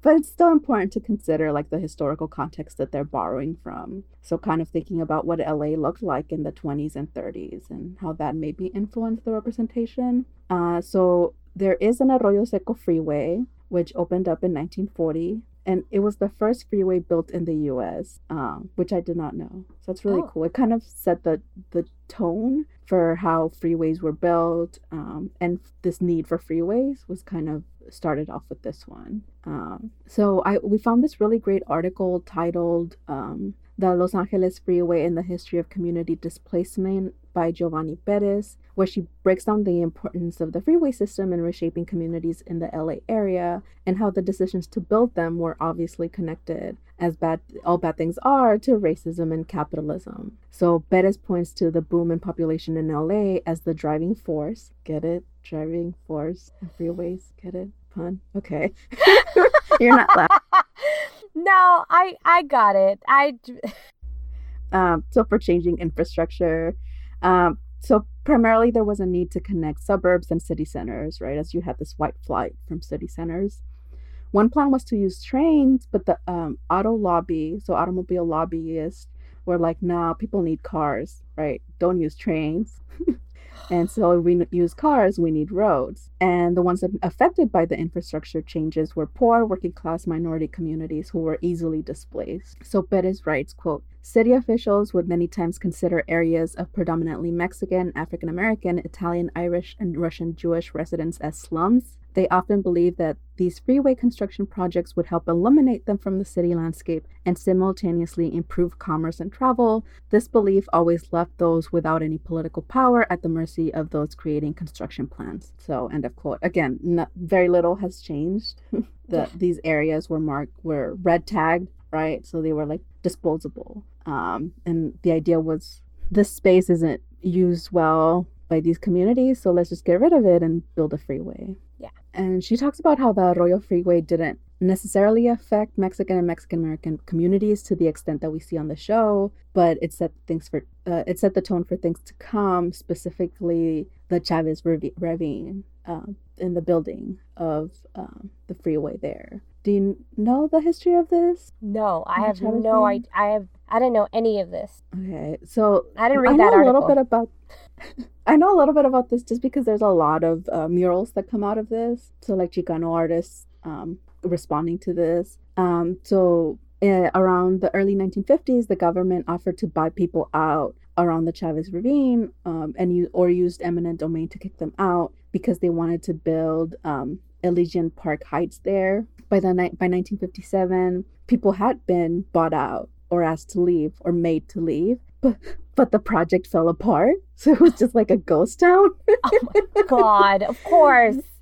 but it's still important to consider like the historical context that they're borrowing from so kind of thinking about what la looked like in the 20s and 30s and how that maybe influenced the representation uh, so there is an arroyo seco freeway which opened up in 1940 and it was the first freeway built in the U.S., um, which I did not know. So that's really oh. cool. It kind of set the the tone for how freeways were built, um, and this need for freeways was kind of started off with this one. Um, so I we found this really great article titled um, "The Los Angeles Freeway in the History of Community Displacement" by Giovanni Perez, where she breaks down the importance of the freeway system in reshaping communities in the LA area and how the decisions to build them were obviously connected, as bad all bad things are, to racism and capitalism. So Perez points to the boom in population in LA as the driving force. Get it? Driving force. <laughs> Freeways. Get it? Pun. Okay. <laughs> You're not laughing. <laughs> No, I I got it. I. um, so for changing infrastructure um, so primarily there was a need to connect suburbs and city centers, right? As you had this white flight from city centers. One plan was to use trains, but the um, auto lobby, so automobile lobbyists, were like, "Nah, people need cars, right? Don't use trains." And so we use cars, we need roads. And the ones affected by the infrastructure changes were poor, working class minority communities who were easily displaced. So Perez writes, quote, City officials would many times consider areas of predominantly Mexican, African American, Italian, Irish, and Russian Jewish residents as slums they often believed that these freeway construction projects would help eliminate them from the city landscape and simultaneously improve commerce and travel. This belief always left those without any political power at the mercy of those creating construction plans. So, end of quote. Again, not, very little has changed. <laughs> the, these areas were marked, were red tagged, right? So they were like disposable. Um, and the idea was this space isn't used well by these communities, so let's just get rid of it and build a freeway. And she talks about how the Arroyo Freeway didn't necessarily affect Mexican and Mexican American communities to the extent that we see on the show, but it set things for uh, it set the tone for things to come, specifically the Chavez Ravine uh, in the building of um, the freeway there. Do you know the history of this? No, I have Chavez no idea. I have I didn't know any of this. Okay, so I didn't read I that article. a little bit about <laughs> I know a little bit about this just because there's a lot of uh, murals that come out of this. So, like Chicano artists um, responding to this. Um, so, uh, around the early 1950s, the government offered to buy people out around the Chavez Ravine um, and you, or used eminent domain to kick them out because they wanted to build um, Elysian Park Heights there. By the ni- by 1957, people had been bought out or asked to leave or made to leave, but but the project fell apart. <laughs> So it was just like a ghost town. oh my god, of course. <laughs>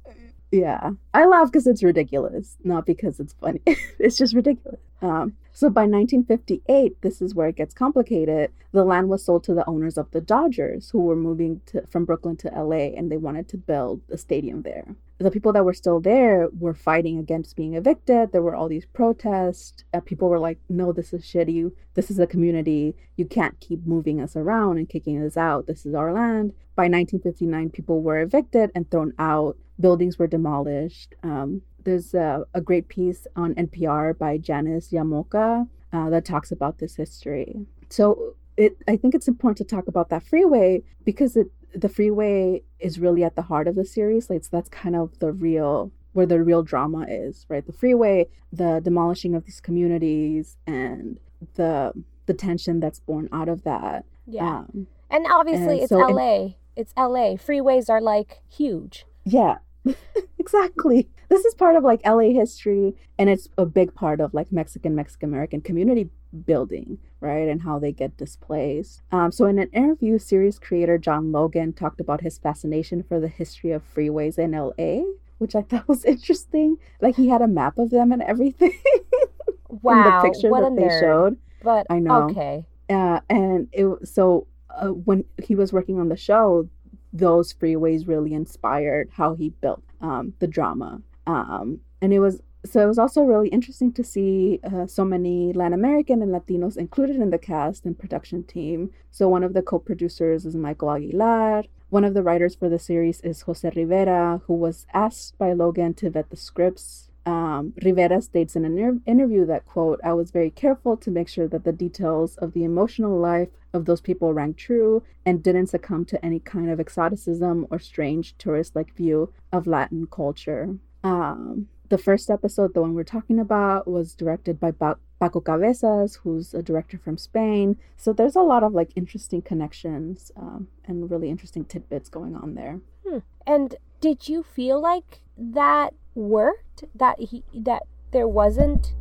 Yeah. I laugh because it's ridiculous, not because it's funny. <laughs> it's just ridiculous. Um, so by 1958, this is where it gets complicated. The land was sold to the owners of the Dodgers, who were moving to, from Brooklyn to LA, and they wanted to build a stadium there the people that were still there were fighting against being evicted. There were all these protests. Uh, people were like, no, this is shitty. This is a community. You can't keep moving us around and kicking us out. This is our land. By 1959, people were evicted and thrown out. Buildings were demolished. Um, there's a, a, great piece on NPR by Janice Yamoka uh, that talks about this history. So it, I think it's important to talk about that freeway because it, the freeway is really at the heart of the series. Like, so that's kind of the real where the real drama is, right? The freeway, the demolishing of these communities, and the the tension that's born out of that. Yeah, um, and obviously and it's so LA. It's LA. Freeways are like huge. Yeah, <laughs> exactly. This is part of like LA history, and it's a big part of like Mexican Mexican American community building, right? And how they get displaced. Um, so, in an interview, series creator John Logan talked about his fascination for the history of freeways in LA which I <laughs> thought was interesting. Like he had a map of them and everything. <laughs> wow, the picture what that they nerd. showed. But I know. Okay. Uh, and it so uh, when he was working on the show, those freeways really inspired how he built um, the drama. Um, and it was so it was also really interesting to see uh, so many Latin American and Latinos included in the cast and production team. So one of the co-producers is Michael Aguilar. One of the writers for the series is Jose Rivera, who was asked by Logan to vet the scripts. Um, Rivera states in an inter- interview that, quote, I was very careful to make sure that the details of the emotional life of those people rang true and didn't succumb to any kind of exoticism or strange tourist like view of Latin culture. Um, the first episode, the one we're talking about, was directed by ba- Paco Cabezas, who's a director from Spain. So there's a lot of like interesting connections um, and really interesting tidbits going on there. Hmm. And did you feel like that worked? That he that there wasn't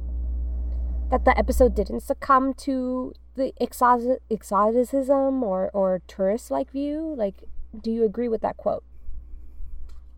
that the episode didn't succumb to the exoticism or or tourist like view? Like, do you agree with that quote?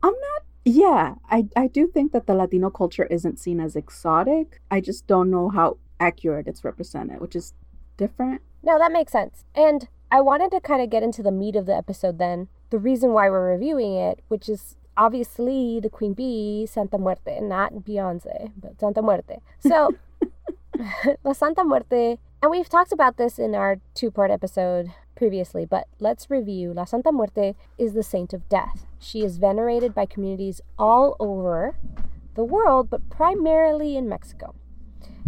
I'm not yeah, I, I do think that the Latino culture isn't seen as exotic. I just don't know how accurate it's represented, which is different. No, that makes sense. And I wanted to kind of get into the meat of the episode then. The reason why we're reviewing it, which is obviously the Queen Bee, Santa Muerte, not Beyonce, but Santa Muerte. So, <laughs> <laughs> La Santa Muerte, and we've talked about this in our two part episode previously, but let's review. La Santa Muerte is the saint of death. She is venerated by communities all over the world, but primarily in Mexico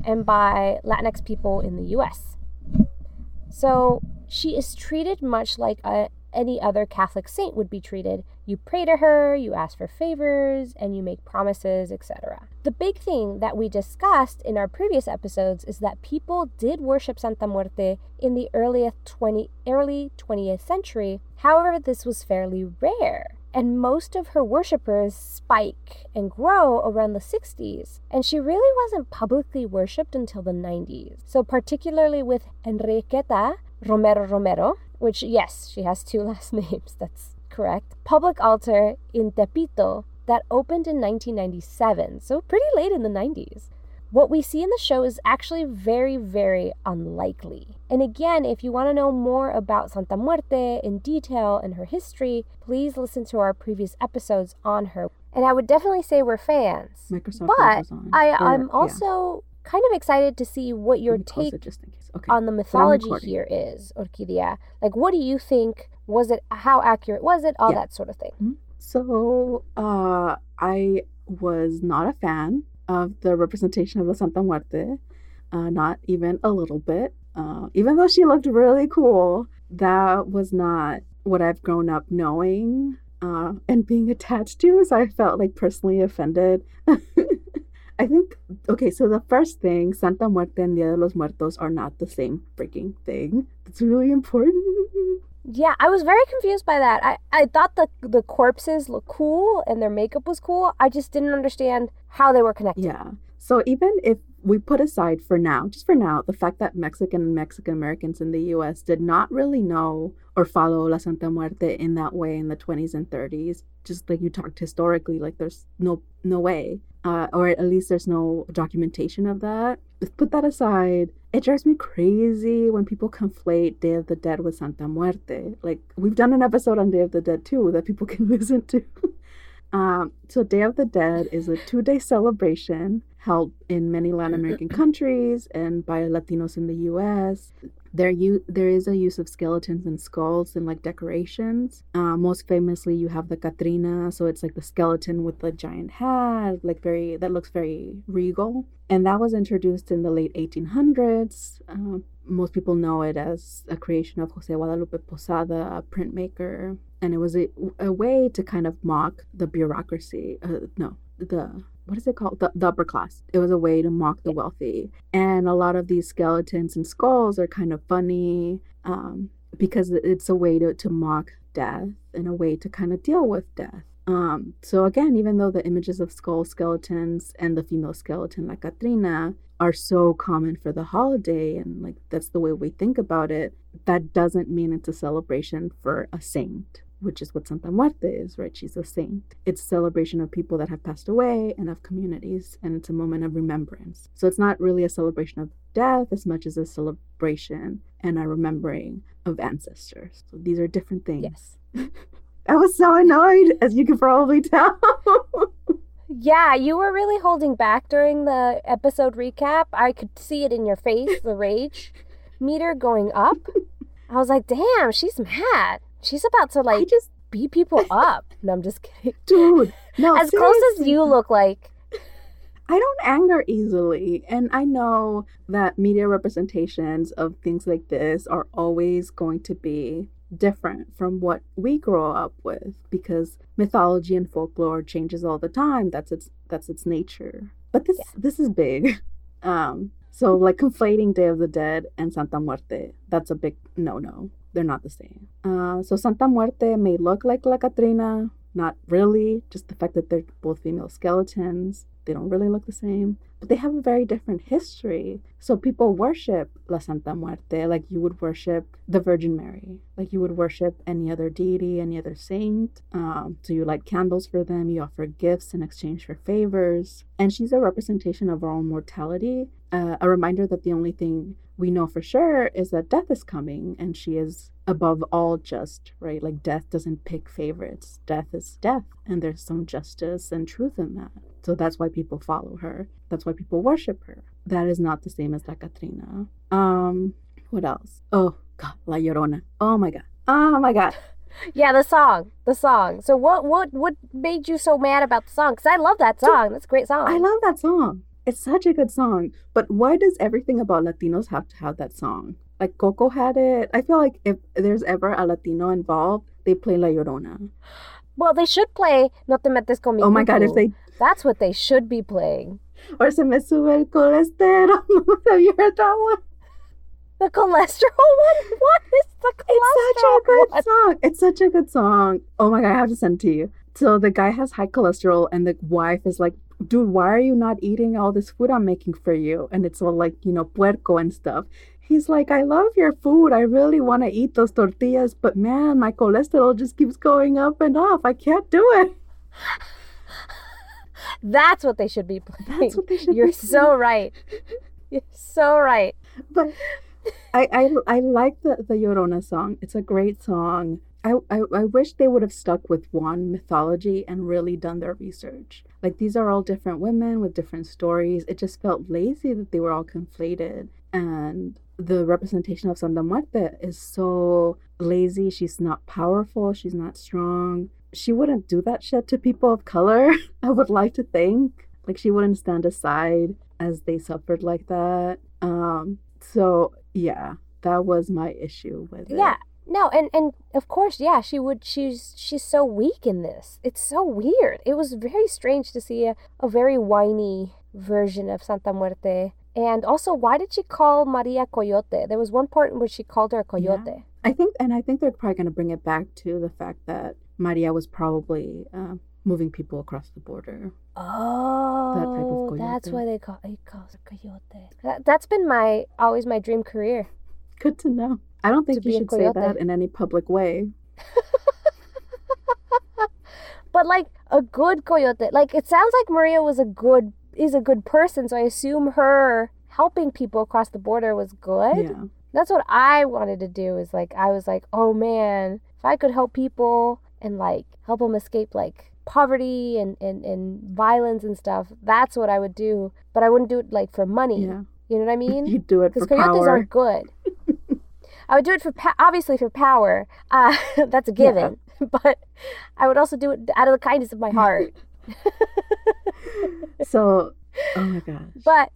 and by Latinx people in the US. So she is treated much like a, any other Catholic saint would be treated. You pray to her, you ask for favors, and you make promises, etc. The big thing that we discussed in our previous episodes is that people did worship Santa Muerte in the early 20, early 20th century. However, this was fairly rare and most of her worshippers spike and grow around the 60s, and she really wasn't publicly worshipped until the 90s. So, particularly with Enriqueta Romero Romero, which, yes, she has two <laughs> last names, that's correct, public altar in Tepito that opened in 1997, so pretty late in the 90s. What we see in the show is actually very, very unlikely. And again, if you want to know more about Santa Muerte in detail and her history, please listen to our previous episodes on her. And I would definitely say we're fans. Microsoft but I, or, I'm also yeah. kind of excited to see what your take okay. on the mythology here is, Orquídea. Like, what do you think? Was it, how accurate was it? All yeah. that sort of thing. Mm-hmm. So, uh, I was not a fan of the representation of the Santa Muerte, uh, not even a little bit. Uh, even though she looked really cool, that was not what I've grown up knowing uh, and being attached to. So I felt like personally offended. <laughs> I think, okay, so the first thing, Santa Muerte and Dia de los Muertos are not the same freaking thing. It's really important. Yeah, I was very confused by that. I, I thought the the corpses looked cool and their makeup was cool. I just didn't understand how they were connected. Yeah. So even if we put aside for now, just for now, the fact that Mexican and Mexican Americans in the US did not really know or follow La Santa Muerte in that way in the 20s and 30s, just like you talked historically, like there's no no way. Uh, or at least there's no documentation of that. Put that aside it drives me crazy when people conflate Day of the Dead with Santa Muerte. Like we've done an episode on Day of the Dead too that people <laughs> can listen to. um, so Day of the Dead is a two-day celebration held in many Latin American countries and by Latinos in the U.S. there you there is a use of skeletons and skulls and like decorations. Uh, most famously, you have the Catrina, so it's like the skeleton with the giant hat, like very that looks very regal. And that was introduced in the late 1800s. Uh, most people know it as a creation of Jose Guadalupe Posada, a printmaker, and it was a, a way to kind of mock the bureaucracy. Uh, no, the what is it called? The, the, upper class. It was a way to mock the wealthy. And a lot of these skeletons and skulls are kind of funny um, because it's a way to, to mock death and a way to kind of deal with death. Um, so again, even though the images of skull skeletons and the female skeleton like Catrina are so common for the holiday and like that's the way we think about it, that doesn't mean it's a celebration for a saint, which is what Santa Muerte is, right? She's a saint. It's a celebration of people that have passed away and of communities, and it's a moment of remembrance. So it's not really a celebration of death as much as a celebration and a remembering of ancestors. So these are different things. Yes. <laughs> I was so annoyed, as you can probably tell. <laughs> yeah, you were really holding back during the episode recap. I could see it in your face, the rage <laughs> meter going up. I was like, damn, she's mad. She's about to like just beat people up. No, I'm just kidding. <laughs> Dude, no. as close as you look like. I don't anger easily. And I know that media representations of things like this are always going to be different from what we grow up with because mythology and folklore changes all the time that's its that's its nature but this yeah. this is big <laughs> um so like conflating day of the dead and santa muerte that's a big no no they're not the same. Uh so santa muerte may look like la catrina not really just the fact that they're both female skeletons they don't really look the same, but they have a very different history. So people worship La Santa Muerte like you would worship the Virgin Mary, like you would worship any other deity, any other saint. Um, so you light candles for them, you offer gifts in exchange for favors. And she's a representation of our own mortality, uh, a reminder that the only thing we know for sure is that death is coming and she is above all just, right? Like death doesn't pick favorites. Death is death, and there's some justice and truth in that. So that's why people follow her. That's why people worship her. That is not the same as La Catrina. Um, what else? Oh God, La Llorona. Oh my God. Oh my God. <laughs> Yeah, the song, the song. So what, what, what made you so mad about the song? Because I love that song. That's a great song. I love that song. It's such a good song. But why does everything about Latinos have to have that song? Like Coco had it. I feel like if there's ever a Latino involved, they play La Llorona. Well, they should play No Te Metes Con Mi Oh my God, if they that's what they should be playing. Or se me sube el colesterol. Have you heard that one? The cholesterol one? What is the cholesterol? It's such a good one? song. It's such a good song. Oh my god, I have to send it to you. So the guy has high cholesterol, and the wife is like, dude, why are you not eating all this food I'm making for you? And it's all like, you know, puerco and stuff. He's like, I love your food. I really want to eat those tortillas, but man, my cholesterol just keeps going up and up. I can't do it. <laughs> That's what they should be playing. That's what they should <laughs> You're so right. <laughs> You're so right. But I, I, I like the, the Llorona song. It's a great song. I, I, I wish they would have stuck with one mythology and really done their research. Like these are all different women with different stories. It just felt lazy that they were all conflated. And the representation of Santa Muerte is so lazy. She's not powerful. She's not strong she wouldn't do that shit to people of color. <laughs> I would like to think like she wouldn't stand aside as they suffered like that. Um, so yeah, that was my issue with it. Yeah. No, and and of course, yeah, she would. She's she's so weak in this. It's so weird. It was very strange to see a, a very whiny version of Santa Muerte. And also, why did she call Maria Coyote? There was one part in which she called her coyote. Yeah. I think, and I think they're probably going to bring it back to the fact that Maria was probably uh, moving people across the border. Oh, that that's why they call it calls coyote. That, that's been my always my dream career. Good to know. I don't think to you should say that in any public way. <laughs> but like a good coyote, like it sounds like Maria was a good is a good person, so I assume her helping people across the border was good. Yeah. That's what I wanted to do. Is like I was like, oh man, if I could help people and like help them escape like poverty and, and, and violence and stuff, that's what I would do. But I wouldn't do it like for money. Yeah. You know what I mean? <laughs> You do it because coyotes aren't good. <laughs> I would do it for pa- obviously for power. Uh, <laughs> that's a given. But I would also do it out of the kindness of my heart. so, oh my gosh. But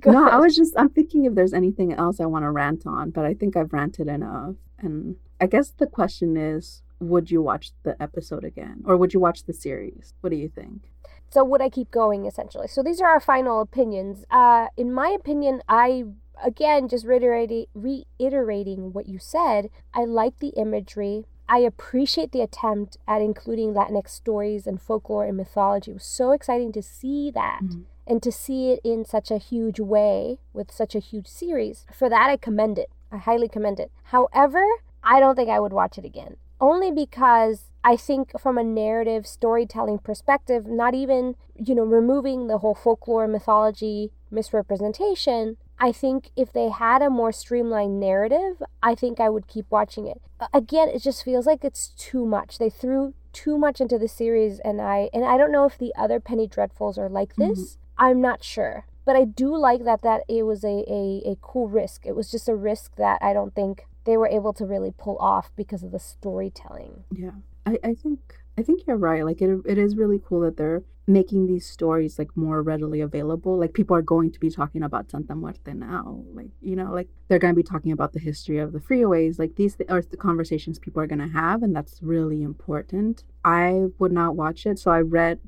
go no, I was just I'm thinking if there's anything else I want to rant on, but I think I've ranted enough. And I guess the question is, would you watch the episode again, or would you watch the series? What do you think? So would I keep going essentially? So these are our final opinions. Uh, in my opinion, I again just reiterating reiterating what you said. I like the imagery. I appreciate the attempt at including Latinx stories and folklore and mythology. It was so exciting to see that Mhm. and to see it in such a huge way with such a huge series. For that, I commend it. I highly commend it. However, I don't think I would watch it again. Only because I think from a narrative storytelling perspective, not even, you know, removing the whole folklore mythology misrepresentation, I think if they had a more streamlined narrative, I think I would keep watching it. Again, it just feels like it's too much. They threw too much into the series and I and I don't know if the other Penny Dreadfuls are like mm-hmm. this. I'm not sure. But I do like that that it was a, a, a cool risk. It was just a risk that I don't think they were able to really pull off because of the storytelling. Yeah, I, I think I think you're right. Like it, it is really cool that they're making these stories like more readily available. Like people are going to be talking about Santa Muerte now. Like you know, like they're going to be talking about the history of the freeways. Like these th- are the conversations people are going to have, and that's really important. I would not watch it, so I read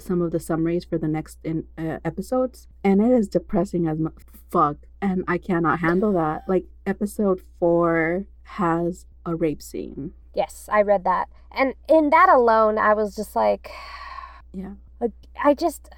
some of the summaries for the next in uh, episodes, and it is depressing as mu- fuck. And I cannot handle that. Like episode four has a rape scene. Yes, I read that. And in that alone, I was just like, Yeah. like, I just,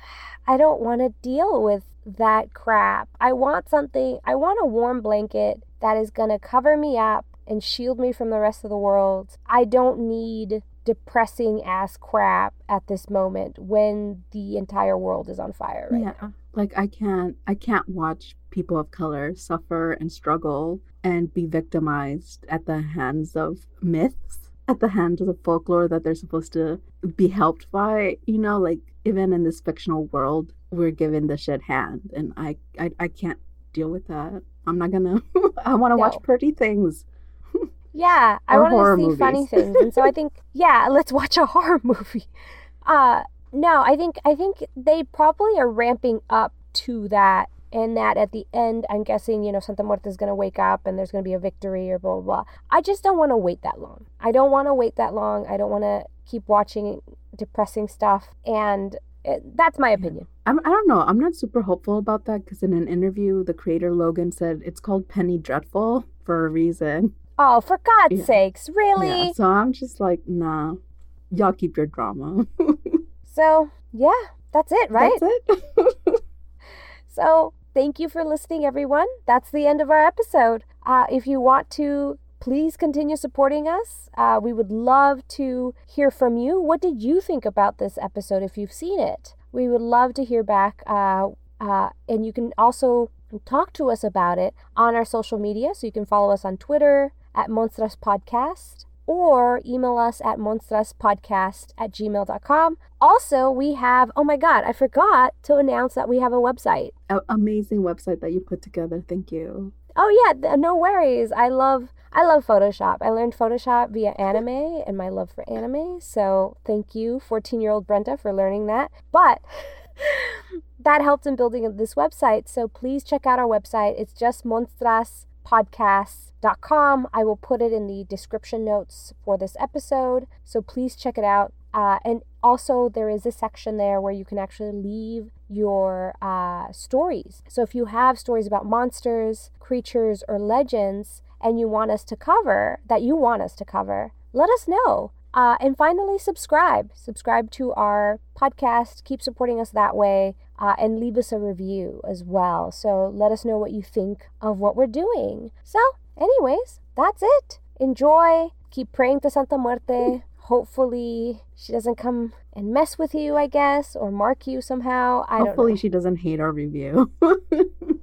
I don't want to deal with that crap. I want something, I want a warm blanket that is going to cover me up and shield me from the rest of the world. I don't need depressing ass crap at this moment when the entire world is on fire right yeah. now. like i can't i can't watch people of color suffer and struggle and be victimized at the hands of myths at the hands of the folklore that they're supposed to be helped by you know? Like even in this fictional world we're given the shit hand and i i, I can't deal with that. I'm not gonna <laughs> i want to watch pretty things Yeah, I Or want to see funny things, and so I think, <laughs> yeah, let's watch a horror <laughs> movie. Uh, no, I think I think they probably are ramping up to that, and that at the end, I'm guessing, you know, Santa Muerte is going to wake up and there's going to be a victory or blah blah blah. I just don't want to wait that long. I don't want to wait that long. I don't want to keep watching depressing stuff, and it, that's my opinion. I'm, I don't know. I'm not super hopeful about that because in an interview, the creator Logan said it's called Penny Dreadful for a reason. Oh, for God's Yeah. sakes, really? Yeah, so I'm just like, nah, y'all keep your drama. <laughs> So yeah, that's it, right? That's it. <laughs> So, thank you for listening, everyone. That's the end of our episode. Uh, if you want to, please continue supporting us. Uh, we would love to hear from you. What did you think about this episode if you've seen it? We would love to hear back. Uh, uh, and you can also talk to us about it on our social media. So, you can follow us on Twitter at Monstras Podcast or email us at monstraspodcast at gmail.com. Also, we have, oh my God, I forgot to announce that we have a website. A- amazing website that you put together. Thank you. Oh yeah, no worries. I love I love Photoshop. I learned Photoshop via anime and my love for anime. So thank you, 14-year-old Brenda, for learning that. But <laughs> that helped in building this website. So please check out our website. It's just monstraspodcast.com. I will put it in the description notes for this episode. So please check it out. Uh, and also, there is a section there where you can actually leave your uh, stories. So, if you have stories about monsters, creatures, or legends, and you want us to cover, that you want us to cover, let us know. Uh, and finally, subscribe. Subscribe to our podcast. Keep supporting us that way. Uh, and leave us a review as well. So, let us know what you think of what we're doing. So, anyways, that's it. Enjoy. Keep praying to Santa Muerte. Hopefully, she doesn't come and mess with you, I guess, or mark you somehow. I Hopefully, she doesn't hate our review. <laughs>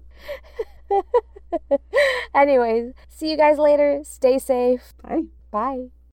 Anyways, see you guys later. Stay safe. Bye. Bye.